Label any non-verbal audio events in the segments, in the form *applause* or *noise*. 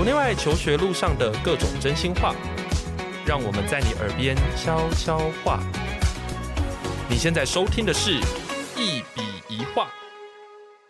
国内外求学路上的各种真心话，让我们在你耳边悄悄话。你现在收听的是一笔一画。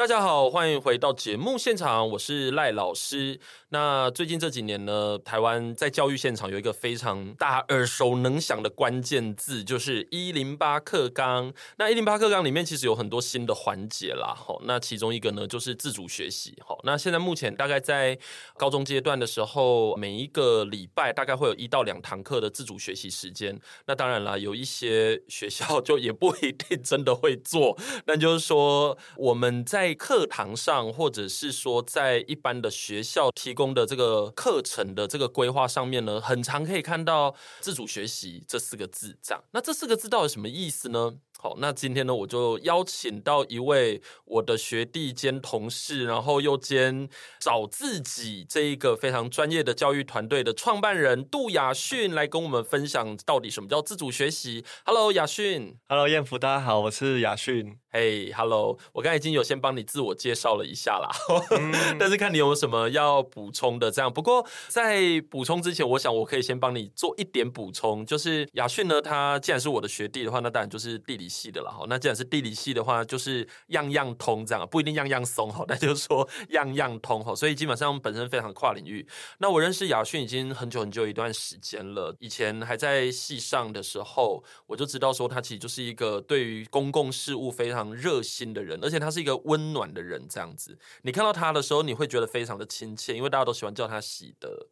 大家好，欢迎回到节目现场，我是赖老师。那最近这几年呢，台湾在教育现场有一个非常大耳熟能详的关键字，就是一零八课纲。那一零八课纲里面其实有很多新的环节啦，吼，那其中一个呢就是自主学习，吼，那现在目前大概在高中阶段的时候，每一个礼拜大概会有一到两堂课的自主学习时间。那当然啦，有一些学校就也不一定真的会做，那就是说我们在课堂上，或者是说在一般的学校提供。的这个课程的这个规划上面呢，很常可以看到自主学习这四个字，这样。那这四个字到底什么意思呢？好，那今天呢，我就邀请到一位我的学弟兼同事，然后又兼找自己这一个非常专业的教育团队的创办人杜雅训来跟我们分享到底什么叫自主学习。Hello，雅训。Hello，艳福，大家好，我是雅训。嘿，Hello，我刚才已经有先帮你自我介绍了一下啦，嗯、*laughs* 但是看你有什么要补充的这样。不过在补充之前，我想我可以先帮你做一点补充，就是雅训呢，他既然是我的学弟的话，那当然就是地理系的了哈，那既然是地理系的话，就是样样通这样，不一定样样松哈，那就是说 *laughs* 样样通哈，所以基本上本身非常跨领域。那我认识雅训已经很久很久一段时间了，以前还在系上的时候，我就知道说他其实就是一个对于公共事务非常热心的人，而且他是一个温暖的人这样子。你看到他的时候，你会觉得非常的亲切，因为大家都喜欢叫他喜德，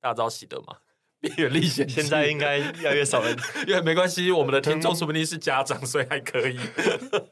大家知道喜德吗？远历险，现在应该越来越少人，*laughs* 因为没关系，我们的听众说不定是家长，所以还可以。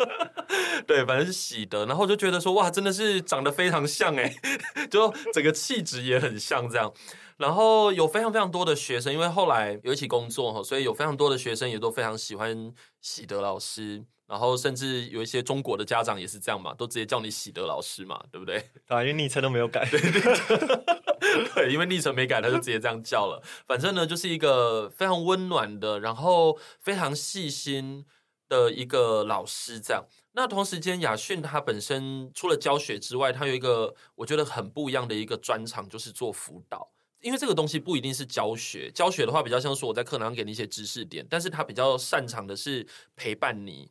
*laughs* 对，反正是喜德，然后就觉得说，哇，真的是长得非常像哎，*laughs* 就整个气质也很像这样。然后有非常非常多的学生，因为后来有一起工作哈，所以有非常多的学生也都非常喜欢喜德老师。然后甚至有一些中国的家长也是这样嘛，都直接叫你喜德老师嘛，对不对？啊，因为昵称都没有改。对，对，*laughs* 对因为昵称没改，他就直接这样叫了。反正呢，就是一个非常温暖的，然后非常细心的一个老师。这样。那同时间，雅训他本身除了教学之外，他有一个我觉得很不一样的一个专长，就是做辅导。因为这个东西不一定是教学，教学的话比较像说我在课堂上给你一些知识点，但是他比较擅长的是陪伴你。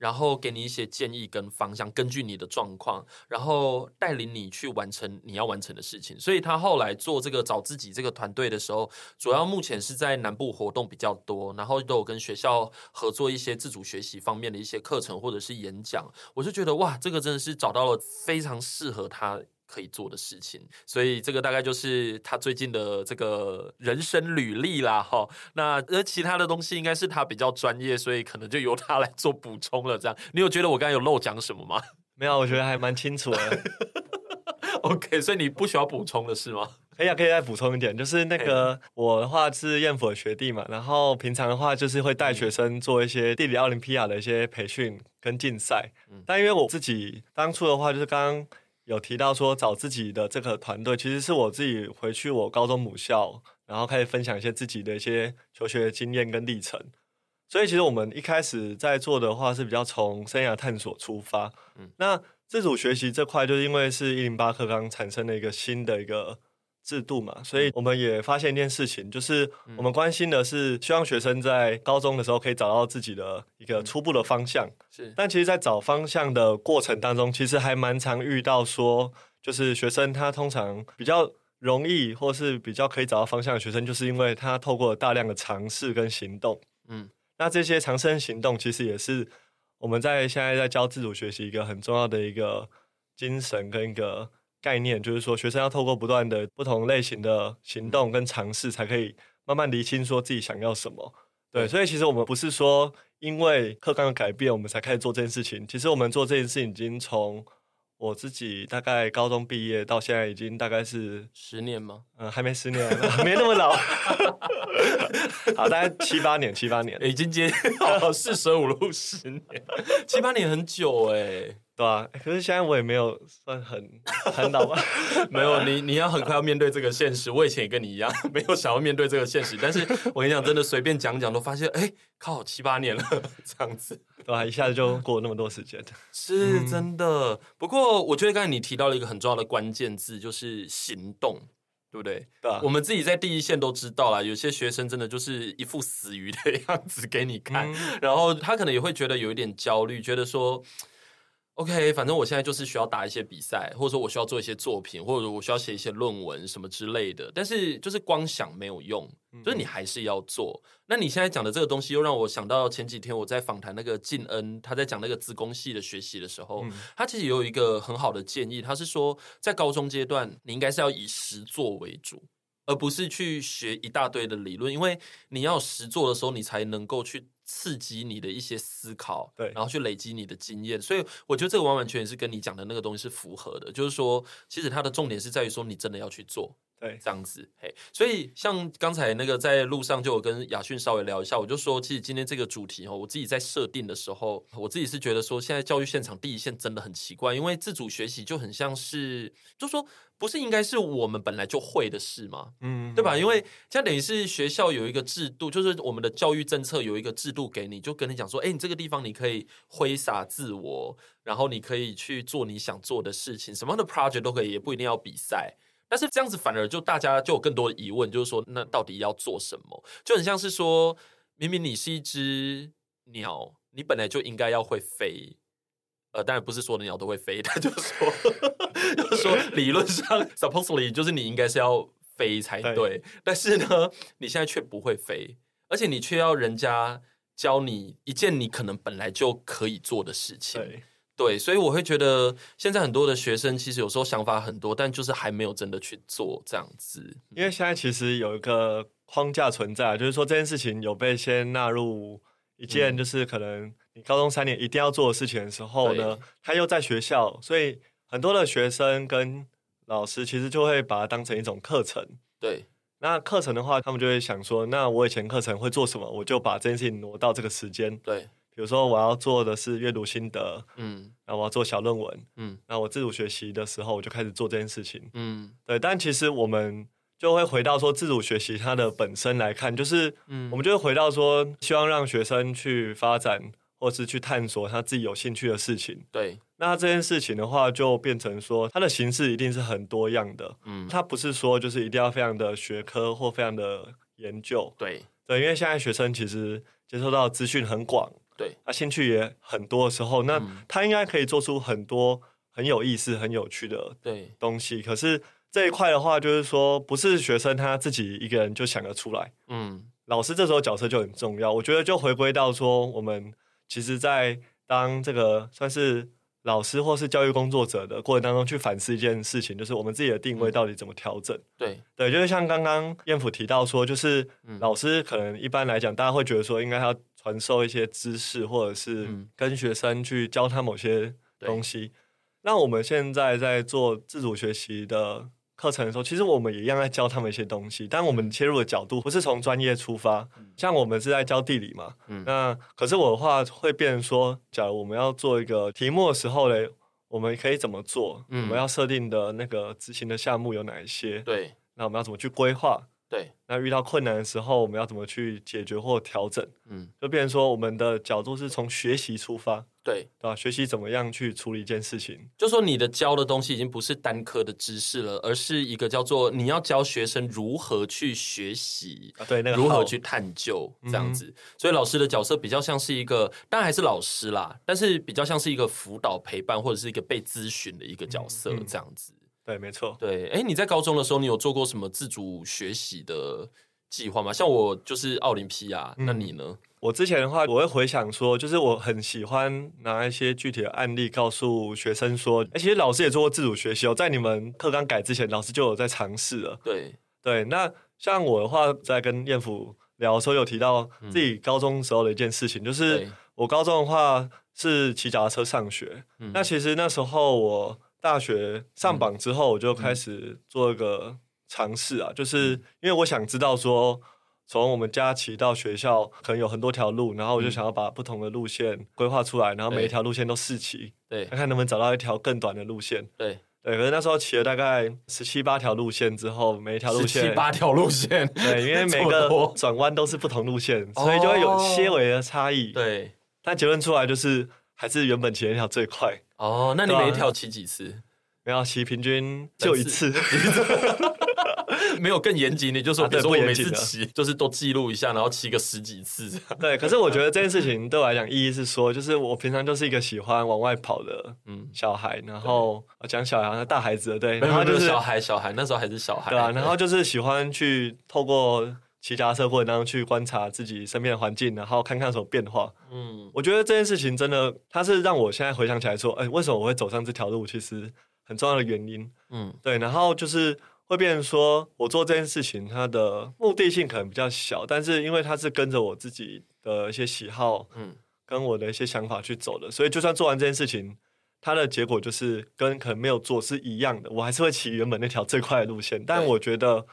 然后给你一些建议跟方向，根据你的状况，然后带领你去完成你要完成的事情。所以他后来做这个找自己这个团队的时候，主要目前是在南部活动比较多，然后都有跟学校合作一些自主学习方面的一些课程或者是演讲。我就觉得哇，这个真的是找到了非常适合他。可以做的事情，所以这个大概就是他最近的这个人生履历啦，哈。那而其他的东西应该是他比较专业，所以可能就由他来做补充了。这样，你有觉得我刚才有漏讲什么吗？*laughs* 没有，我觉得还蛮清楚的。*laughs* OK，所以你不需要补充的是吗？*laughs* 可以啊，可以再补充一点，就是那个我的话是燕府的学弟嘛，然后平常的话就是会带学生做一些地理奥林匹亚的一些培训跟竞赛。嗯，但因为我自己当初的话就是刚刚。有提到说找自己的这个团队，其实是我自己回去我高中母校，然后开始分享一些自己的一些求学经验跟历程。所以其实我们一开始在做的话是比较从生涯探索出发。嗯，那自主学习这块，就是因为是一零八课纲产生了一个新的一个。制度嘛，所以我们也发现一件事情，就是我们关心的是希望学生在高中的时候可以找到自己的一个初步的方向。是，但其实，在找方向的过程当中，其实还蛮常遇到说，就是学生他通常比较容易，或是比较可以找到方向的学生，就是因为他透过大量的尝试跟行动。嗯，那这些尝试跟行动，其实也是我们在现在在教自主学习一个很重要的一个精神跟一个。概念就是说，学生要透过不断的不同类型的行动跟尝试，才可以慢慢厘清说自己想要什么。对，所以其实我们不是说因为课纲的改变，我们才开始做这件事情。其实我们做这件事情已经从我自己大概高中毕业到现在，已经大概是十年吗？嗯，还没十年，没那么老。好，大概七八年，七八年，已经接近四舍五入十年，七八年很久哎。对啊，可是现在我也没有算很很老吧？*laughs* 没有，你你要很快要面对这个现实。我以前也跟你一样，*laughs* 没有想要面对这个现实。但是我跟你讲，真的随便讲讲，都发现哎，靠，七八年了这样子，对啊，一下子就过了那么多时间，*laughs* 是真的。不过我觉得刚才你提到了一个很重要的关键字，就是行动。对不对？对啊，我们自己在第一线都知道啦，有些学生真的就是一副死鱼的样子给你看，嗯、然后他可能也会觉得有一点焦虑，觉得说。OK，反正我现在就是需要打一些比赛，或者说我需要做一些作品，或者我需要写一些论文什么之类的。但是就是光想没有用，就是你还是要做。嗯、那你现在讲的这个东西，又让我想到前几天我在访谈那个晋恩，他在讲那个自工系的学习的时候，嗯、他其实有一个很好的建议，他是说在高中阶段，你应该是要以实作为主，而不是去学一大堆的理论，因为你要实做的时候，你才能够去。刺激你的一些思考，对，然后去累积你的经验，所以我觉得这个完完全全是跟你讲的那个东西是符合的，就是说，其实它的重点是在于说你真的要去做，对，这样子，嘿，所以像刚才那个在路上就有跟亚训稍微聊一下，我就说，其实今天这个主题哦，我自己在设定的时候，我自己是觉得说，现在教育现场第一线真的很奇怪，因为自主学习就很像是，就说。不是应该是我们本来就会的事吗？嗯，对吧？因为这样等于是学校有一个制度，就是我们的教育政策有一个制度给你，就跟你讲说，哎，你这个地方你可以挥洒自我，然后你可以去做你想做的事情，什么样的 project 都可以，也不一定要比赛。但是这样子反而就大家就有更多的疑问，就是说，那到底要做什么？就很像是说，明明你是一只鸟，你本来就应该要会飞。呃，当然不是所有的鸟都会飞，他就说，*laughs* 就是说理论上，supposedly 就是你应该是要飞才对，对，但是呢，你现在却不会飞，而且你却要人家教你一件你可能本来就可以做的事情，对，所以我会觉得现在很多的学生其实有时候想法很多，但就是还没有真的去做这样子，因为现在其实有一个框架存在，就是说这件事情有被先纳入一件，就是可能、嗯。你高中三年一定要做的事情的时候呢，他又在学校，所以很多的学生跟老师其实就会把它当成一种课程。对，那课程的话，他们就会想说，那我以前课程会做什么，我就把这件事情挪到这个时间。对，比如说我要做的是阅读心得，嗯，然后我要做小论文，嗯，那我自主学习的时候，我就开始做这件事情，嗯，对。但其实我们就会回到说，自主学习它的本身来看，就是，嗯，我们就会回到说，希望让学生去发展。或是去探索他自己有兴趣的事情，对。那这件事情的话，就变成说，它的形式一定是很多样的，嗯。它不是说就是一定要非常的学科或非常的研究，对对。因为现在学生其实接受到资讯很广，对，他兴趣也很多的时候，那他应该可以做出很多很有意思、很有趣的对东西。可是这一块的话，就是说，不是学生他自己一个人就想得出来，嗯。老师这时候角色就很重要，我觉得就回归到说我们。其实，在当这个算是老师或是教育工作者的过程当中，去反思一件事情，就是我们自己的定位到底怎么调整。对对，就是像刚刚燕甫提到说，就是老师可能一般来讲，大家会觉得说，应该要传授一些知识，或者是跟学生去教他某些东西。那我们现在在做自主学习的。课程的时候，其实我们也一样在教他们一些东西，但我们切入的角度不是从专业出发。像我们是在教地理嘛，嗯、那可是我的话会变成说，假如我们要做一个题目的时候嘞，我们可以怎么做？嗯、我们要设定的那个执行的项目有哪一些？对，那我们要怎么去规划？对，那遇到困难的时候，我们要怎么去解决或调整？嗯，就变成说，我们的角度是从学习出发。对，对吧？学习怎么样去处理一件事情？就说你的教的东西已经不是单科的知识了，而是一个叫做你要教学生如何去学习，啊、对，那个如何去探究这样子。嗯、所以老师的角色比较像是一个，当然还是老师啦，但是比较像是一个辅导陪伴或者是一个被咨询的一个角色这样子。嗯嗯、对，没错。对，哎，你在高中的时候，你有做过什么自主学习的计划吗？像我就是奥林匹亚，嗯、那你呢？我之前的话，我会回想说，就是我很喜欢拿一些具体的案例告诉学生说，哎，其实老师也做过自主学习哦，在你们课纲改之前，老师就有在尝试了。对对，那像我的话，在跟彦甫聊的时候，有提到自己高中时候的一件事情，嗯、就是我高中的话是骑脚踏车上学。嗯、那其实那时候我大学上榜之后，我就开始做一个尝试啊，嗯、就是因为我想知道说。从我们家骑到学校，可能有很多条路，然后我就想要把不同的路线规划出来，然后每一条路线都试骑，对，看看能不能找到一条更短的路线。对，对。可是那时候骑了大概十七八条路线之后，每一条路线十七八条路线，对，因为 *laughs* 每个转弯都是不同路线，所以就会有些微的差异。对，但结论出来就是还是原本骑那条最快。哦，那你每一条骑几次？没有骑，平均就一次。*laughs* 没有更严谨，你就说，比如说我每次骑，就是都记录一下，然后骑个十几次。*laughs* 对，可是我觉得这件事情对我来讲意义是说，就是我平常就是一个喜欢往外跑的嗯小孩，然后我讲小孩大孩子了，对，然后就是小孩小孩那时候还是小孩，对啊，然后就是喜欢去透过骑脚踏车过程当中去观察自己身边的环境，然后看看有什么变化。嗯，我觉得这件事情真的，它是让我现在回想起来说，哎，为什么我会走上这条路？其实很重要的原因，嗯，对，然后就是。会变成说，我做这件事情，它的目的性可能比较小，但是因为它是跟着我自己的一些喜好，嗯，跟我的一些想法去走的，所以就算做完这件事情，它的结果就是跟可能没有做是一样的，我还是会骑原本那条最快的路线。但我觉得，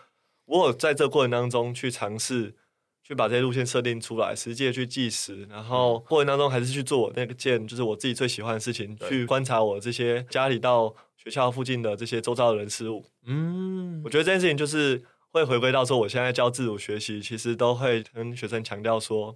我有在这个过程当中去尝试，去把这些路线设定出来，实际的去计时，然后过程当中还是去做我那个件，就是我自己最喜欢的事情，去观察我这些家里到。学校附近的这些周遭的人事物，嗯，我觉得这件事情就是会回归到说，我现在教自主学习，其实都会跟学生强调说，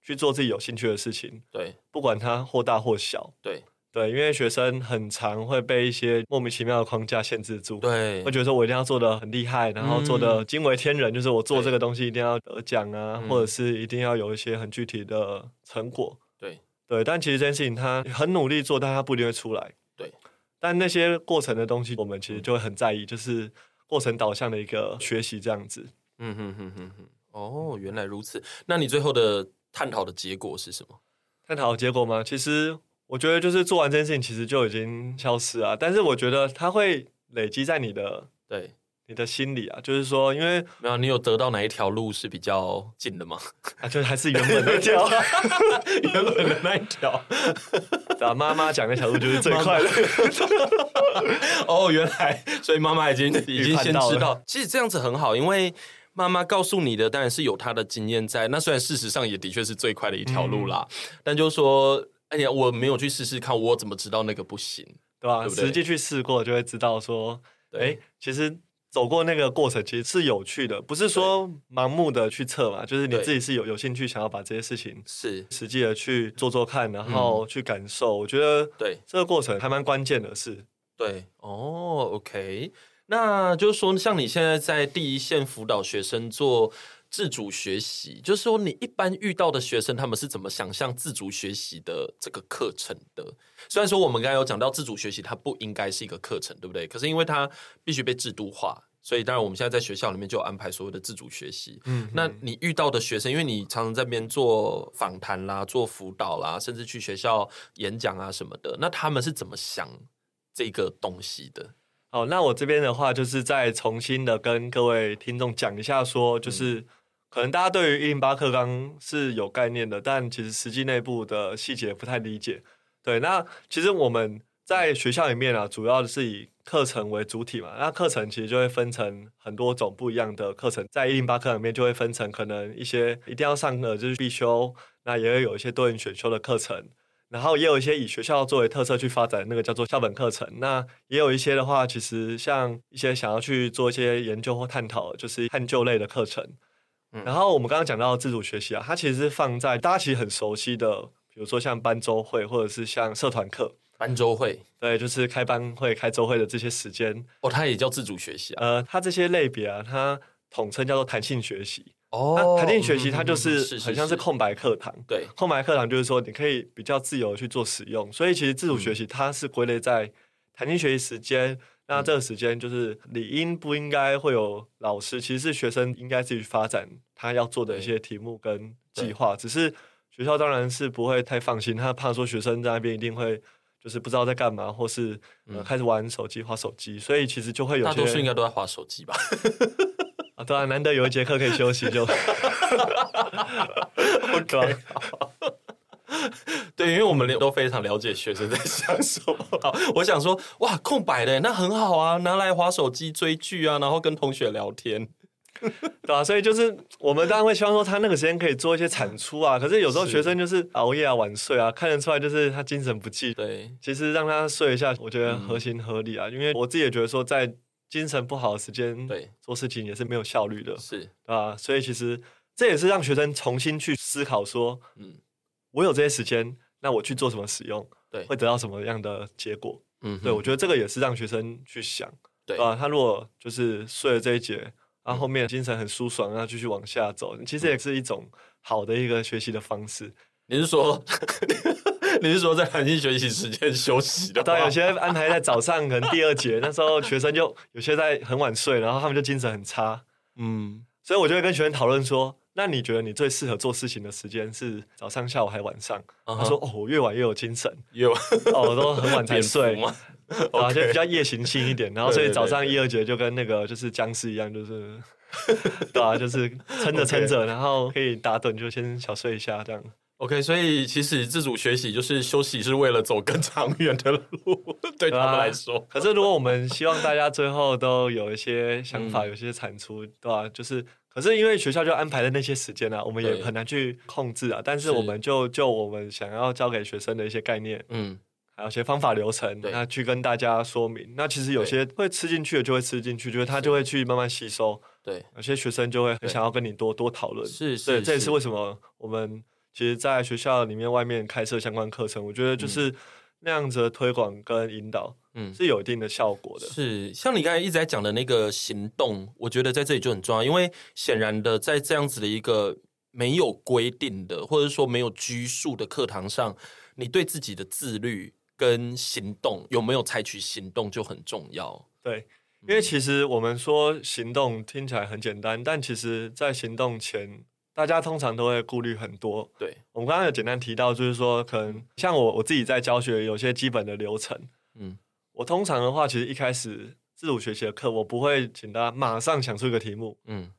去做自己有兴趣的事情，对，不管它或大或小，对对，因为学生很常会被一些莫名其妙的框架限制住，对，会觉得说我一定要做的很厉害，然后做的惊为天人，就是我做这个东西一定要得奖啊，或者是一定要有一些很具体的成果，对对，但其实这件事情他很努力做，但他不一定会出来，对。但那些过程的东西，我们其实就会很在意，就是过程导向的一个学习这样子。嗯哼哼哼哼。哦，原来如此。那你最后的探讨的结果是什么？探讨的结果吗？其实我觉得就是做完这件事情，其实就已经消失啊。但是我觉得它会累积在你的对。你的心里啊，就是说，因为没有你有得到哪一条路是比较近的吗？*laughs* 啊，就还是原本那条，*laughs* 原本的那一条。对啊，妈妈讲那条路就是最快的。*laughs* 哦，原来，所以妈妈已经已经先知道。其实这样子很好，因为妈妈告诉你的当然是有她的经验在。那虽然事实上也的确是最快的一条路啦，嗯、但就是说，哎呀，我没有去试试看，我怎么知道那个不行？对吧、啊？对对实际去试过就会知道说，哎，其实。走过那个过程其实是有趣的，不是说盲目的去测嘛，就是你自己是有有兴趣想要把这些事情是实际的去做做看，然后去感受。我觉得对这个过程还蛮关键的是，是对哦，OK，那就是说像你现在在第一线辅导学生做自主学习，就是说你一般遇到的学生他们是怎么想象自主学习的这个课程的？虽然说我们刚才有讲到自主学习，它不应该是一个课程，对不对？可是因为它必须被制度化，所以当然我们现在在学校里面就安排所有的自主学习。嗯，那你遇到的学生，因为你常常在那边做访谈啦、做辅导啦，甚至去学校演讲啊什么的，那他们是怎么想这个东西的？好，那我这边的话，就是再重新的跟各位听众讲一下，说就是、嗯、可能大家对于一零八课纲是有概念的，但其实实际内部的细节不太理解。对，那其实我们在学校里面啊，主要是以课程为主体嘛。那课程其实就会分成很多种不一样的课程，在一零八课里面就会分成可能一些一定要上的就是必修，那也会有一些多元选修的课程，然后也有一些以学校作为特色去发展那个叫做校本课程。那也有一些的话，其实像一些想要去做一些研究或探讨，就是探究类的课程。然后我们刚刚讲到自主学习啊，它其实是放在大家其实很熟悉的。比如说像班周会，或者是像社团课，班周会，对，就是开班会、开周会的这些时间，哦，它也叫自主学习啊。呃，它这些类别啊，它统称叫做弹性学习。哦，弹性学习它就是很像是空白课堂。对，空白课堂就是说你可以比较自由去做使用，所以其实自主学习它是归类在弹性学习时间。嗯、那这个时间就是理应不应该会有老师，其实是学生应该自己去发展他要做的一些题目跟计划，只是。学校当然是不会太放心，他怕说学生在那边一定会就是不知道在干嘛，或是、呃、开始玩手机、划手机，所以其实就会有些。大多数应该都在划手机吧？*laughs* 啊，对啊，难得有一节课可以休息就。*laughs* *laughs* OK，*laughs* 对，因为我们都非常了解学生在想什么。好，我想说，哇，空白的那很好啊，拿来划手机、追剧啊，然后跟同学聊天。*laughs* 对啊，所以就是我们当然会希望说他那个时间可以做一些产出啊。可是有时候学生就是熬夜啊、晚睡啊，看得出来就是他精神不济。对，其实让他睡一下，我觉得合情合理啊。嗯、因为我自己也觉得说，在精神不好的时间对做事情也是没有效率的。是啊，所以其实这也是让学生重新去思考说，嗯，我有这些时间，那我去做什么使用，对，会得到什么样的结果？嗯哼，对，我觉得这个也是让学生去想，对啊，他如果就是睡了这一节。然后后面精神很舒爽，然后继续往下走，其实也是一种好的一个学习的方式。你是说，*laughs* 你是说在弹性学习时间休息的？对，有些安排在早上，可能第二节那时候学生就有些在很晚睡，然后他们就精神很差。嗯，所以我就会跟学生讨论说，那你觉得你最适合做事情的时间是早上、下午还是晚上？他、uh huh. 说，哦，我越晚越有精神，越晚哦，我都很晚才 *laughs* 睡，啊就比较夜行性一点。然后所以早上一二节就跟那个就是僵尸一样，就是 *laughs* 对啊，就是撑着撑着，然后可以打盹就先小睡一下这样。OK，所以其实自主学习就是休息，是为了走更长远的路，对他们来说。可是如果我们希望大家最后都有一些想法，嗯、有些产出，对吧、啊？就是，可是因为学校就安排的那些时间啊，我们也很难去控制啊。但是我们就就我们想要教给学生的一些概念，嗯，还有一些方法流程，那去跟大家说明。那其实有些会吃进去的就会吃进去，就是他就会去慢慢吸收。对，有些学生就会很想要跟你多多讨论。是，是，对，这也是为什么我们。其实，在学校里面、外面开设相关课程，我觉得就是那样子的推广跟引导，嗯，是有一定的效果的。是，像你刚才一直在讲的那个行动，我觉得在这里就很重要，因为显然的，在这样子的一个没有规定的，或者说没有拘束的课堂上，你对自己的自律跟行动有没有采取行动就很重要。对，因为其实我们说行动听起来很简单，但其实在行动前。大家通常都会顾虑很多。对，我们刚刚有简单提到，就是说，可能像我我自己在教学，有些基本的流程。嗯，我通常的话，其实一开始自主学习的课，我不会请大家马上想出一个题目。嗯，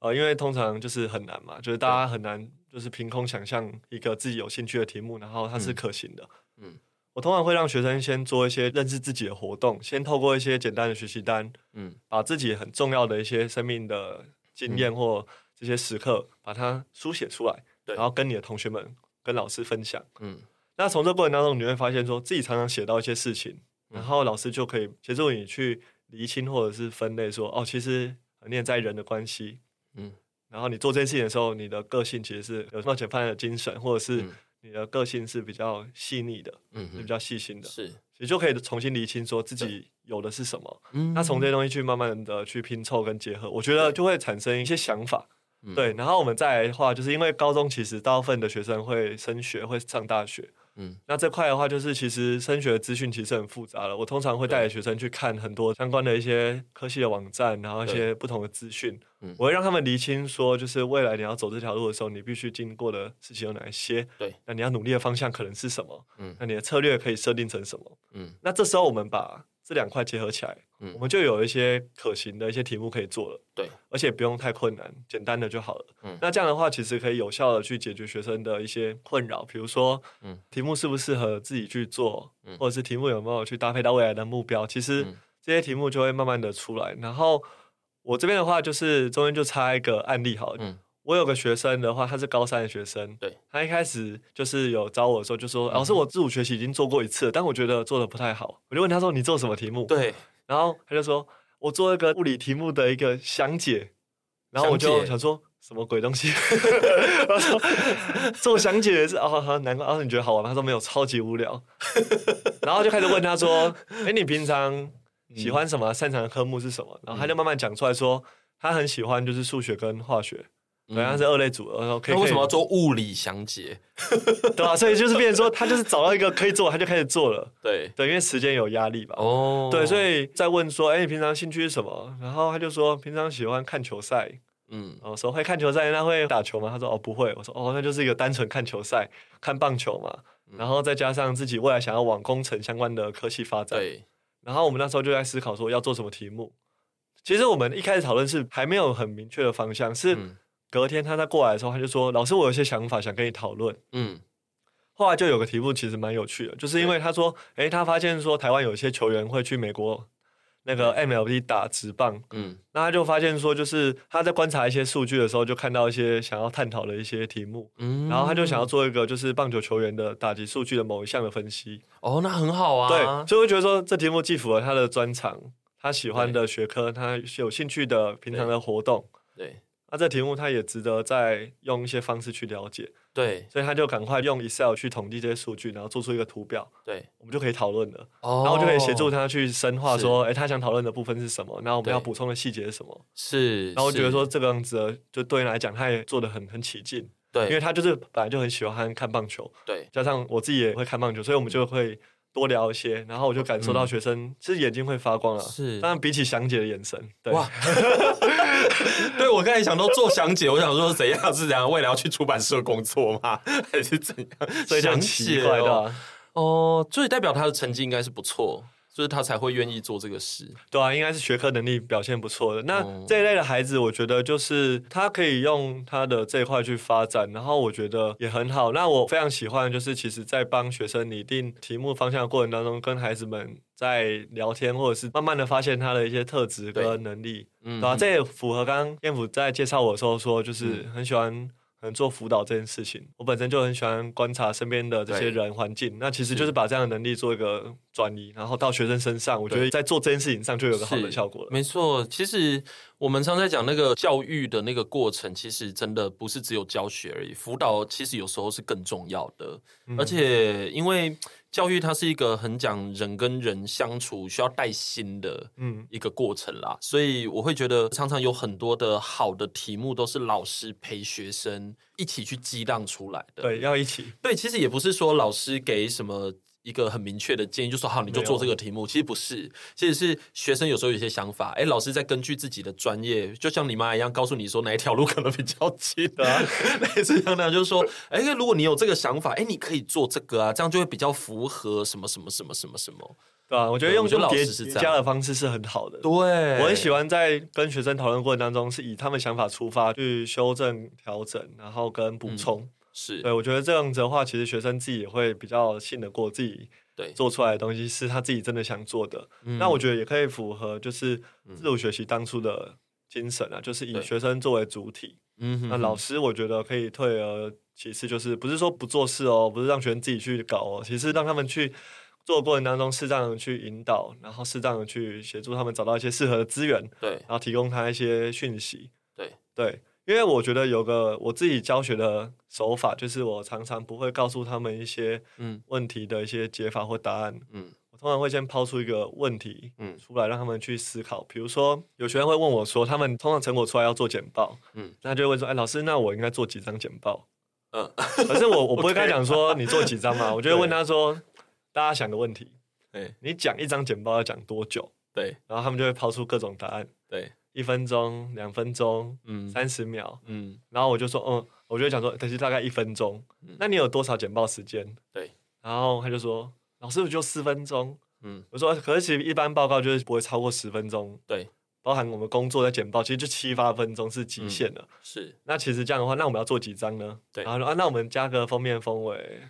呃，因为通常就是很难嘛，就是大家很难就是凭空想象一个自己有兴趣的题目，然后它是可行的。嗯，我通常会让学生先做一些认识自己的活动，先透过一些简单的学习单，嗯，把自己很重要的一些生命的经验或这些时刻把它书写出来，对然后跟你的同学们、跟老师分享。嗯，那从这过程当中，你会发现说自己常常写到一些事情，嗯、然后老师就可以协助你去厘清或者是分类说，说哦，其实你也在人的关系。嗯，然后你做这件事情的时候，你的个性其实是有冒险犯的精神，或者是你的个性是比较细腻的，嗯，是比较细心的，是，其实就可以重新厘清说自己有的是什么。嗯，那从这些东西去慢慢的去拼凑跟结合，我觉得就会产生一些想法。对，然后我们再来的话，就是因为高中其实大部分的学生会升学，会上大学。嗯，那这块的话，就是其实升学的资讯其实很复杂了。我通常会带着学生去看很多相关的一些科系的网站，然后一些不同的资讯。嗯，我会让他们厘清说，就是未来你要走这条路的时候，你必须经过的事情有哪一些？对，那你要努力的方向可能是什么？嗯，那你的策略可以设定成什么？嗯，那这时候我们把。这两块结合起来，嗯，我们就有一些可行的一些题目可以做了，对，而且不用太困难，简单的就好了。嗯，那这样的话，其实可以有效的去解决学生的一些困扰，比如说，嗯，题目适不适合自己去做，嗯，或者是题目有没有去搭配到未来的目标，其实这些题目就会慢慢的出来。然后我这边的话，就是中间就插一个案例，好了，嗯。我有个学生的话，他是高三的学生。对，他一开始就是有找我的时候，就说：“老师，我自主学习已经做过一次，但我觉得做的不太好。”我就问他说：“你做什么题目？”对，然后他就说：“我做一个物理题目的一个详解。”然后我就想说：“什么鬼东西？” *laughs* 他说：“做详解也是哦，好难怪。”然后你觉得好玩吗？他说：“没有，超级无聊。*laughs* ”然后就开始问他说：“哎，你平常喜欢什么？擅长的科目是什么？”然后他就慢慢讲出来说：“他很喜欢就是数学跟化学。”好像是二类组，然后可以。那为什么要做物理详解？*laughs* 对啊，所以就是变成说，他就是找到一个可以做，他就开始做了。对对，因为时间有压力吧。哦。对，所以在问说，哎，你平常兴趣是什么？然后他就说，平常喜欢看球赛。嗯。我说会看球赛，那会打球吗？他说哦不会。我说哦，那就是一个单纯看球赛，看棒球嘛。然后再加上自己未来想要往工程相关的科技发展。对。然后我们那时候就在思考说要做什么题目。其实我们一开始讨论是还没有很明确的方向，是。隔天他在过来的时候，他就说：“老师，我有些想法想跟你讨论。”嗯，后来就有个题目其实蛮有趣的，就是因为他说：“诶、欸，他发现说台湾有一些球员会去美国那个 MLB 打直棒。”嗯，那他就发现说，就是他在观察一些数据的时候，就看到一些想要探讨的一些题目。嗯，然后他就想要做一个就是棒球球员的打击数据的某一项的分析。哦，那很好啊。对，所以我觉得说这题目既符合他的专长，他喜欢的学科，他有兴趣的平常的活动。对。对那这题目它也值得再用一些方式去了解，对，所以他就赶快用 Excel 去统计这些数据，然后做出一个图表，对，我们就可以讨论了。哦，然后就可以协助他去深化，说，哎是，他想讨论的部分是什么？然后我们要补充的细节是什么？是，然后我觉得是说这个样子的，就对你来讲，他也做的很很起劲，对，因为他就是本来就很喜欢看棒球，对。加上我自己也会看棒球，所以我们就会多聊一些，然后我就感受到学生其实眼睛会发光了，是。当然比起详解的眼神，对，哇，*laughs* *laughs* 对我刚才想到做详解，我想说怎样是怎样，未来要去出版社工作吗？*laughs* 还是怎样？所以就很奇怪的、啊，哦，所以代表他的成绩应该是不错。所以他才会愿意做这个事，对啊，应该是学科能力表现不错的。那、哦、这一类的孩子，我觉得就是他可以用他的这一块去发展，然后我觉得也很好。那我非常喜欢，就是其实在帮学生拟定题目方向的过程当中，跟孩子们在聊天，或者是慢慢的发现他的一些特质跟能力，对，对啊，这也符合刚刚燕府在介绍我的时候说，就是很喜欢。做辅导这件事情，我本身就很喜欢观察身边的这些人环境，那其实就是把这样的能力做一个转移，然后到学生身上，我觉得在做这件事情上就有个好的效果了。没错，其实我们常在讲那个教育的那个过程，其实真的不是只有教学而已，辅导其实有时候是更重要的，嗯、而且因为。教育它是一个很讲人跟人相处需要带心的嗯一个过程啦，嗯、所以我会觉得常常有很多的好的题目都是老师陪学生一起去激荡出来的。对，要一起。对，其实也不是说老师给什么。一个很明确的建议，就说好，你就做这个题目。其实不是，其实是学生有时候有些想法，哎，老师在根据自己的专业，就像你妈一样，告诉你说哪一条路可能比较近啊，*laughs* 类似这样，就是说，哎，如果你有这个想法，哎，你可以做这个啊，这样就会比较符合什么什么什么什么什么，对吧？我觉得用叠叠加的方式是很好的。对，我很喜欢在跟学生讨论过程当中，是以他们想法出发去修正、调整，然后跟补充。嗯是。对，我觉得这样子的话，其实学生自己也会比较信得过自己，对。做出来的东西是他自己真的想做的。嗯、那我觉得也可以符合就是自主学习当初的精神啊，嗯、就是以学生作为主体。嗯，那老。师我觉得可以退而其次，就是不是说不做事哦，不是让学生自己去搞哦，其实让他们去做的过程当中，适当的去引导，然后适当的去协助他们找到一些适合的资源，对，然后提供他一些讯息，对。对。因为我觉得有个我自己教学的手法，就是我常常不会告诉他们一些问题的一些解法或答案。嗯，我通常会先抛出一个问题，嗯，出来让他们去思考。比如说，有学生会问我说，他们通常成果出来要做简报，嗯，那就会问说，哎，老师，那我应该做几张简报？嗯，可是我我不会跟他 *laughs* 讲说你做几张嘛，我就会问他说，大家想个问题，哎，你讲一张简报要讲多久？对，然后他们就会抛出各种答案，对。一分钟、两分钟、嗯，三十秒，嗯，然后我就说，嗯，我就讲说，但是大概一分钟，嗯，那你有多少简报时间？对，然后他就说，老师我就四分钟，嗯，我说，可是其实一般报告就是不会超过十分钟，对，包含我们工作的简报，其实就七八分钟是极限了，嗯，是。那其实这样的话，那我们要做几张呢？对，然后说啊，那我们加个封面、封尾、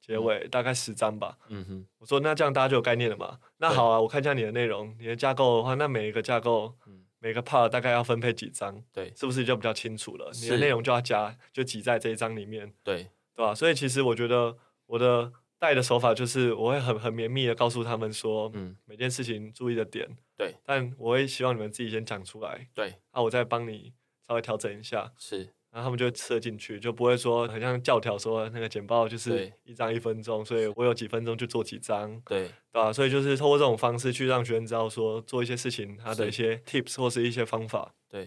结尾，嗯，大概十张吧，嗯哼，我说那这样大家就有概念了嘛？那好啊，我看一下你的内容，你的架构的话，那每一个架构，嗯。每个 part 大概要分配几张，对，是不是就比较清楚了？你的内容就要加，就挤在这一张里面，对，对吧？所以其实我觉得我的带的手法就是，我会很很绵密的告诉他们说，嗯，每件事情注意的点，对，但我会希望你们自己先讲出来，对，那我再帮你稍微调整一下，是。然后他们就吃进去，就不会说很像教条说那个简报就是一张一分钟，所以我有几分钟就做几张，对，对吧？所以就是通过这种方式去让学生知道说做一些事情，他的一些 tips 或是一些方法，对，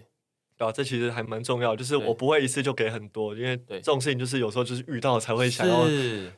对吧？这其实还蛮重要，就是我不会一次就给很多，因为这种事情就是有时候就是遇到才会想要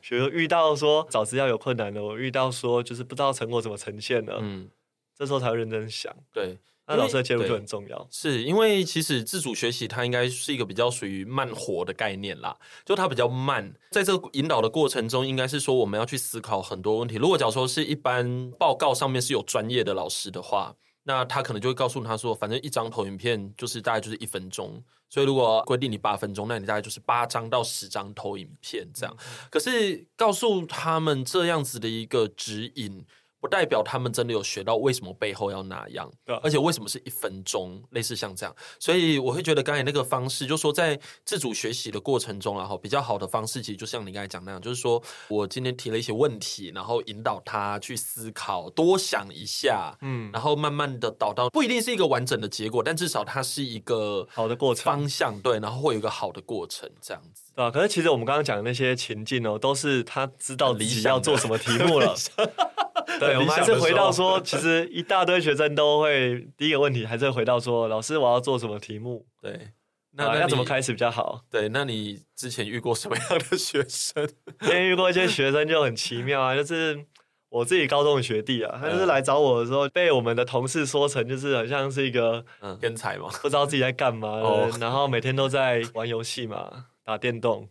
学，遇到说找资料有困难了，我遇到说就是不知道成果怎么呈现的，嗯，这时候才会认真想，对。那老师的介入就很重要，是因为其实自主学习它应该是一个比较属于慢活的概念啦，就它比较慢，在这个引导的过程中，应该是说我们要去思考很多问题。如果假如说是一般报告上面是有专业的老师的话，那他可能就会告诉他说，反正一张投影片就是大概就是一分钟，所以如果规定你八分钟，那你大概就是八张到十张投影片这样。可是告诉他们这样子的一个指引。不代表他们真的有学到为什么背后要那样，而且为什么是一分钟，类似像这样，所以我会觉得刚才那个方式，就是说在自主学习的过程中，然后比较好的方式，其实就像你刚才讲那样，就是说我今天提了一些问题，然后引导他去思考，多想一下，嗯，然后慢慢的导到不一定是一个完整的结果，但至少它是一个好的过程方向，对，然后会有一个好的过程，这样子，对啊，可是其实我们刚刚讲的那些情境哦，都是他知道自己要做什么题目了。*laughs* 对，我们还是回到说，*laughs* 其实一大堆学生都会第一个问题还是回到说，老师我要做什么题目？对，那、啊、要怎么开始比较好？对，那你之前遇过什么样的学生？*laughs* 之前遇过一些学生就很奇妙啊，就是我自己高中的学弟啊，他就是来找我的时候，被我们的同事说成就是很像是一个嗯天才嘛，不知道自己在干嘛，然后每天都在玩游戏嘛，打电动。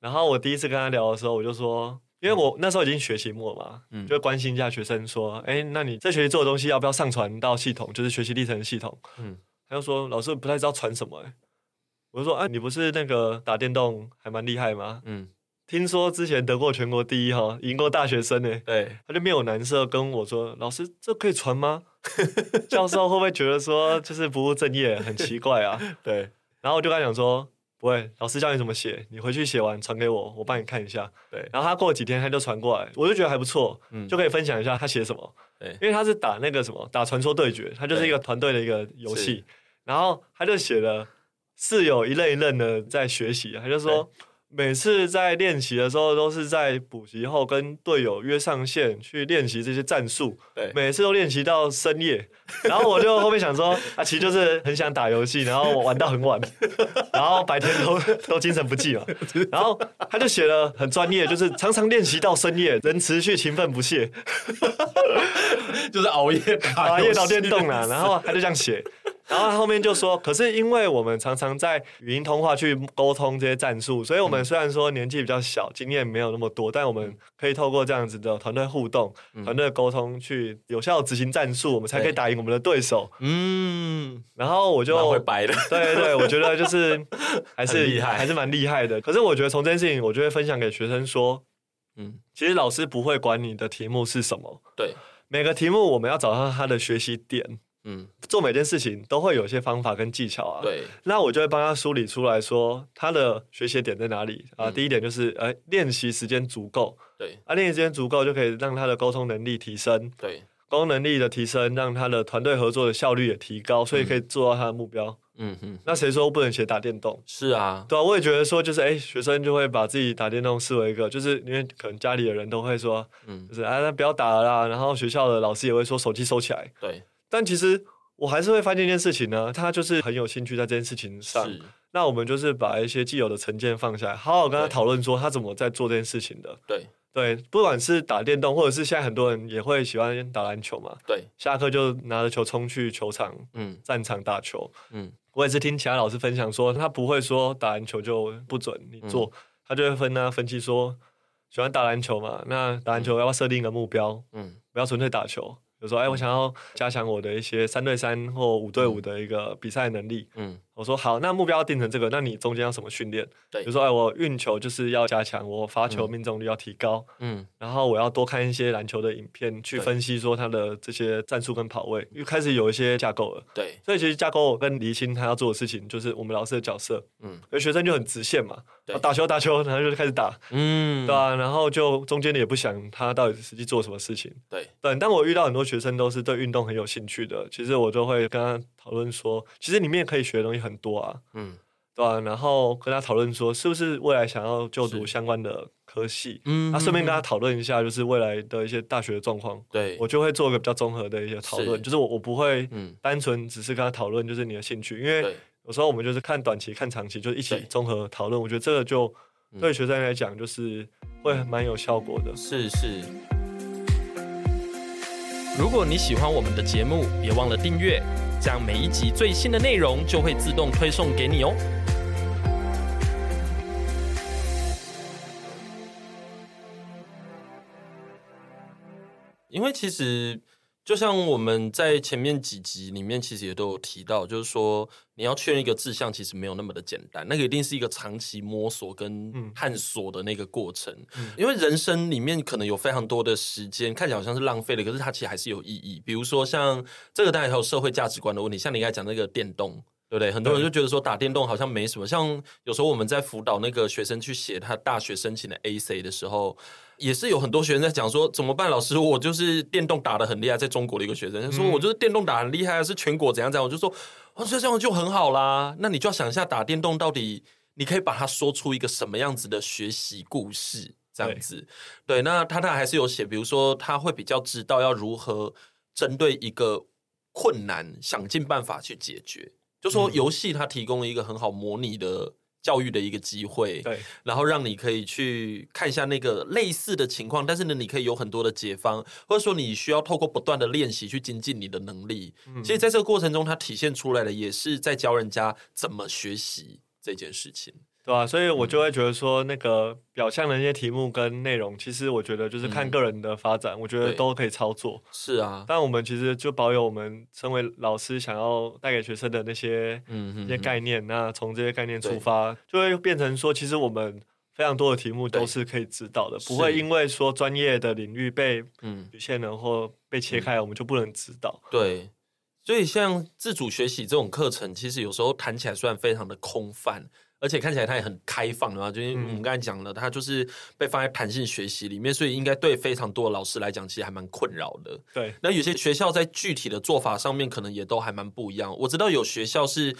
然后我第一次跟他聊的时候，我就说。因为我那时候已经学期末嘛，嗯，就关心一下学生说，哎，那你这学期做的东西要不要上传到系统，就是学习历程系统？嗯，他就说老师不太知道传什么，哎，我就说，哎，你不是那个打电动还蛮厉害吗？嗯，听说之前得过全国第一哈，赢过大学生呢。对，他就面有难色跟我说，老师这可以传吗？*laughs* 教授会不会觉得说就是不务正业，很奇怪啊？对，然后我就跟他讲说。不会，老师教你怎么写，你回去写完传给我，我帮你看一下。对，然后他过了几天他就传过来，我就觉得还不错，嗯，就可以分享一下他写什么。对，因为他是打那个什么，打传说对决，他就是一个团队的一个游戏，然后他就写了室友一愣一愣的在学习，他就说。每次在练习的时候，都是在补习后跟队友约上线去练习这些战术。对，每次都练习到深夜，然后我就后面想说，啊，其实就是很想打游戏，然后我玩到很晚，然后白天都都精神不济嘛。然后他就写了很专业，就是常常练习到深夜，人持续勤奋不懈，*laughs* 就是熬夜 *laughs* 熬夜打电动啊。然后他就这样写。然后他后面就说：“可是因为我们常常在语音通话去沟通这些战术，所以我们虽然说年纪比较小，经验没有那么多，但我们可以透过这样子的团队互动、团队沟通，去有效执行战术，我们才可以打赢我们的对手。”嗯，然后我就会白的，对对对，我觉得就是还是 *laughs* 厉害，还是蛮厉害的。可是我觉得从这件事情，我就会分享给学生说：“嗯，其实老师不会管你的题目是什么，对，每个题目我们要找到他的学习点。”嗯，做每件事情都会有一些方法跟技巧啊。对，那我就会帮他梳理出来说他的学习点在哪里啊。第一点就是，哎，练习时间足够。对，啊，练习时间足够就可以让他的沟通能力提升。对，沟通能力的提升，让他的团队合作的效率也提高，所以可以做到他的目标。嗯哼，那谁说不能学打电动？是啊，对啊，我也觉得说，就是哎，学生就会把自己打电动视为一个，就是因为可能家里的人都会说，嗯，就是啊，那不要打了啦。然后学校的老师也会说，手机收起来。对。但其实我还是会发现一件事情呢，他就是很有兴趣在这件事情上。是那我们就是把一些既有的成见放下来，好好跟他讨论说他怎么在做这件事情的。对对，不管是打电动，或者是现在很多人也会喜欢打篮球嘛。对，下课就拿着球冲去球场，嗯，战场打球。嗯，我也是听其他老师分享说，他不会说打篮球就不准你做，嗯、他就会分啊分析说，喜欢打篮球嘛，那打篮球要不要设定一个目标？嗯，不要纯粹打球。比如说，哎，我想要加强我的一些三对三或五对五的一个比赛能力。嗯。我说好，那目标要定成这个，那你中间要什么训练？对，比如说，哎，我运球就是要加强，我罚球命中率要提高，嗯，然后我要多看一些篮球的影片，去分析说他的这些战术跟跑位，又开始有一些架构了。对，所以其实架构跟厘清他要做的事情，就是我们老师的角色，嗯，而学生就很直线嘛，对，打球打球，然后就开始打，嗯，对啊，然后就中间的也不想他到底实际做什么事情，对，对，但我遇到很多学生都是对运动很有兴趣的，其实我就会跟他。讨论说，其实里面可以学的东西很多啊，嗯，对吧、啊？然后跟他讨论说，是不是未来想要就读相关的科系？嗯，那顺便跟他讨论一下，就是未来的一些大学的状况。对，我就会做一个比较综合的一些讨论，就是我我不会单纯只是跟他讨论，就是你的兴趣，因为有时候我们就是看短期、看长期，就一起综合讨论。我觉得这个就对学生来讲，就是会蛮有效果的。是是。如果你喜欢我们的节目，别忘了订阅。这样每一集最新的内容就会自动推送给你哦。因为其实就像我们在前面几集里面，其实也都有提到，就是说你要确认一个志向，其实没有那么的简单，那个一定是一个长期摸索跟探索的那个过程。嗯、因为人生里面可能有非常多的时间，看起来好像是浪费了，可是它其实还是有意义。比如说像这个，当然还有社会价值观的问题，像你刚才讲那个电动。对不对？很多人就觉得说打电动好像没什么。像有时候我们在辅导那个学生去写他大学申请的 AC 的时候，也是有很多学生在讲说怎么办？老师，我就是电动打的很厉害，在中国的一个学生他说我就是电动打很厉害，是全国怎样怎样。我就说，哦，这样就很好啦。那你就要想一下，打电动到底你可以把它说出一个什么样子的学习故事？这样子，对，对。那他他还是有写，比如说他会比较知道要如何针对一个困难，想尽办法去解决。就说游戏它提供了一个很好模拟的教育的一个机会，对，然后让你可以去看一下那个类似的情况，但是呢，你可以有很多的解方，或者说你需要透过不断的练习去精进你的能力。嗯，其实在这个过程中，它体现出来的也是在教人家怎么学习这件事情。对啊，所以我就会觉得说，那个表象的那些题目跟内容，其实我觉得就是看个人的发展，嗯、我觉得都可以操作。是啊，但我们其实就保有我们身为老师想要带给学生的那些嗯哼哼，那些概念。那从这些概念出发，就会变成说，其实我们非常多的题目都是可以知道的，不会因为说专业的领域被局限了或被切开，我们就不能知道。对，所以像自主学习这种课程，其实有时候谈起来虽然非常的空泛。而且看起来他也很开放的嘛，就是我们刚才讲了，他就是被放在弹性学习里面，所以应该对非常多的老师来讲，其实还蛮困扰的。对，那有些学校在具体的做法上面，可能也都还蛮不一样。我知道有学校是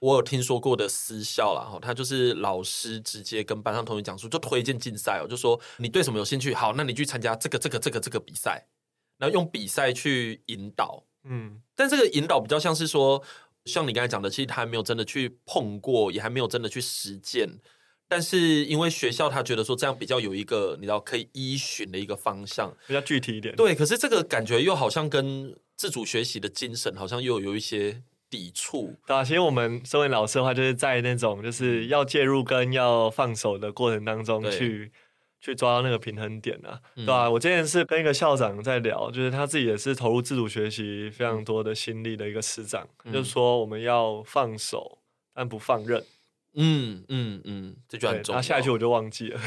我有听说过的私校啦，哈，他就是老师直接跟班上同学讲说，就推荐竞赛哦，就说你对什么有兴趣，好，那你去参加这个、这个、这个、这个比赛，然后用比赛去引导。嗯，但这个引导比较像是说。像你刚才讲的，其实他还没有真的去碰过，也还没有真的去实践。但是因为学校他觉得说这样比较有一个你知道可以依循的一个方向，比较具体一点。对，可是这个感觉又好像跟自主学习的精神好像又有一些抵触。对啊，其实我们身为老师的话，就是在那种就是要介入跟要放手的过程当中去。去抓到那个平衡点啊，嗯、对吧、啊？我之前是跟一个校长在聊，就是他自己也是投入自主学习非常多的心力的一个师长，嗯、就是说我们要放手，但不放任。嗯嗯嗯，这句很重要。那下一句我就忘记了，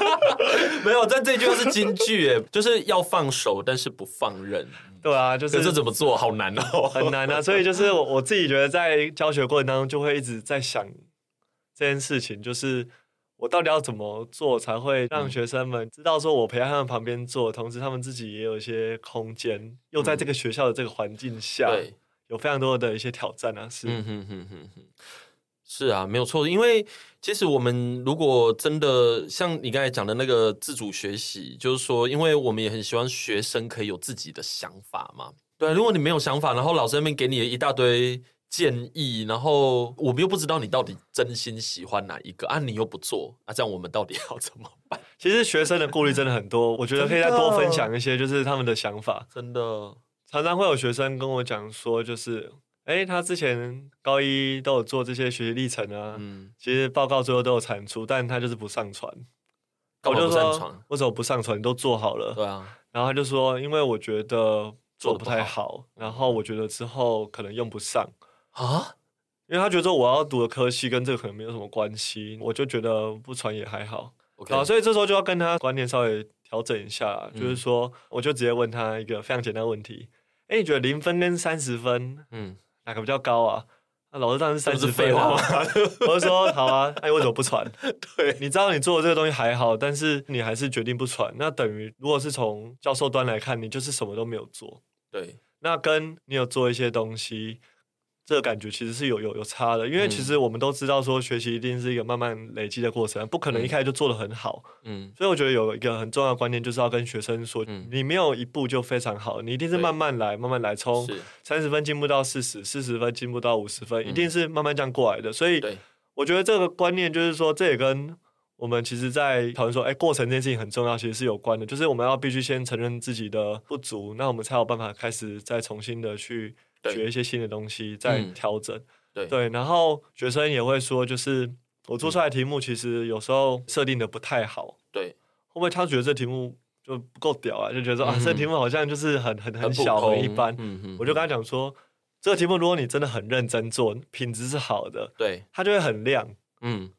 *laughs* 没有，但这句话是金句，哎，就是要放手，但是不放任。对啊，就是这怎么做？好难哦，很难啊。所以就是我我自己觉得，在教学过程当中，就会一直在想这件事情，就是。我到底要怎么做才会让学生们知道，说我陪在他们旁边做，同时他们自己也有一些空间，又在这个学校的这个环境下，有非常多的一些挑战啊。是，嗯哼哼哼哼，是啊，没有错。因为其实我们如果真的像你刚才讲的那个自主学习，就是说，因为我们也很希望学生可以有自己的想法嘛。对，如果你没有想法，然后老师那边给你一大堆。建议，然后我们又不知道你到底真心喜欢哪一个啊，你又不做啊，这样我们到底要怎么办？*laughs* 其实学生的顾虑真的很多，我觉得可以再多分享一些，就是他们的想法。真的，常常会有学生跟我讲说，就是，哎，他之前高一都有做这些学习历程啊，嗯，其实报告最后都有产出，但他就是不上传。我就说，为什么不上传？你都做好了，对啊。然后他就说，因为我觉得做的不太好，然后我觉得之后可能用不上。啊，因为他觉得我要读的科系跟这个可能没有什么关系，我就觉得不传也还好。啊，所以这时候就要跟他观念稍微调整一下，嗯、就是说，我就直接问他一个非常简单的问题：哎，你觉得零分跟三十分，嗯，哪个比较高啊？那老师当然是三十分啊。*laughs* 我就说好啊，哎，为什么不传？*laughs* 对，你知道你做的这个东西还好，但是你还是决定不传，那等于如果是从教授端来看，你就是什么都没有做。对，那跟你有做一些东西。这个感觉其实是有有有差的，因为其实我们都知道说学习一定是一个慢慢累积的过程，不可能一开始就做的很好。嗯，所以我觉得有一个很重要的观念就是要跟学生说，嗯、你没有一步就非常好，你一定是慢慢来，慢慢来，从三十分进步到四十，四十分进步到五十分，一定是慢慢这样过来的。所以，我觉得这个观念就是说，这也跟我们其实，在讨论说，哎，过程这件事情很重要，其实是有关的。就是我们要必须先承认自己的不足，那我们才有办法开始再重新的去。学一些新的东西，再调整。嗯、对对，然后学生也会说，就是我做出来的题目，其实有时候设定的不太好。对，会不会他觉得这题目就不够屌啊，就觉得说、嗯、啊，这题目好像就是很很很小很一般。嗯嗯，我就跟他讲说，这个题目如果你真的很认真做，品质是好的，对，它就会很亮。嗯，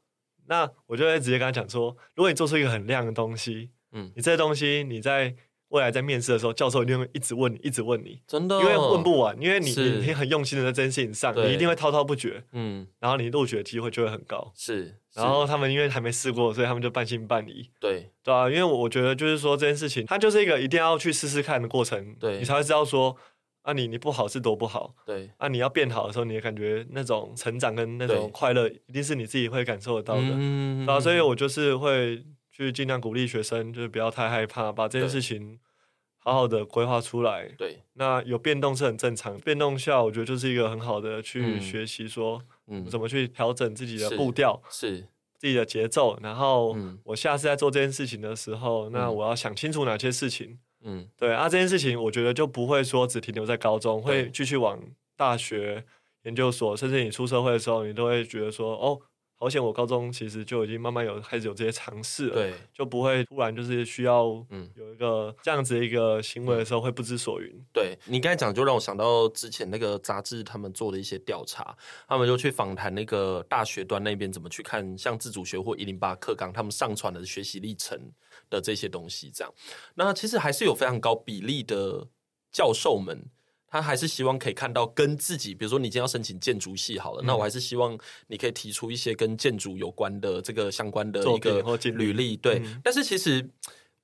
那我就会直接跟他讲说，如果你做出一个很亮的东西，嗯，你这些东西你在。未来在面试的时候，教授一定会一直问你，一直问你，真的，因为问不完，因为你你很用心的在这件事情上，你一定会滔滔不绝，嗯，然后你录取的机会就会很高，是。然后他们因为还没试过，所以他们就半信半疑，对，对啊，因为我觉得就是说这件事情，它就是一个一定要去试试看的过程，对，你才会知道说啊，你你不好是多不好，对，啊，你要变好的时候，你也感觉那种成长跟那种快乐，一定是你自己会感受得到的，嗯，啊，所以我就是会去尽量鼓励学生，就是不要太害怕，把这件事情。好好的规划出来，对，那有变动是很正常。变动下，我觉得就是一个很好的去学习，说，嗯，怎么去调整自己的步调，是自己的节奏。然后，我下次在做这件事情的时候，那我要想清楚哪些事情，嗯，对啊，这件事情我觉得就不会说只停留在高中，会继续往大学、研究所，甚至你出社会的时候，你都会觉得说，哦。而且我高中其实就已经慢慢有开始有这些尝试了，对，就不会突然就是需要有一个这样子一个行为的时候会不知所云。嗯、对你刚才讲，就让我想到之前那个杂志他们做的一些调查，他们就去访谈那个大学端那边怎么去看像自主学或一零八课纲他们上传的学习历程的这些东西，这样，那其实还是有非常高比例的教授们。他还是希望可以看到跟自己，比如说你今天要申请建筑系好了，嗯、那我还是希望你可以提出一些跟建筑有关的这个相关的一个履历，对。嗯、但是其实。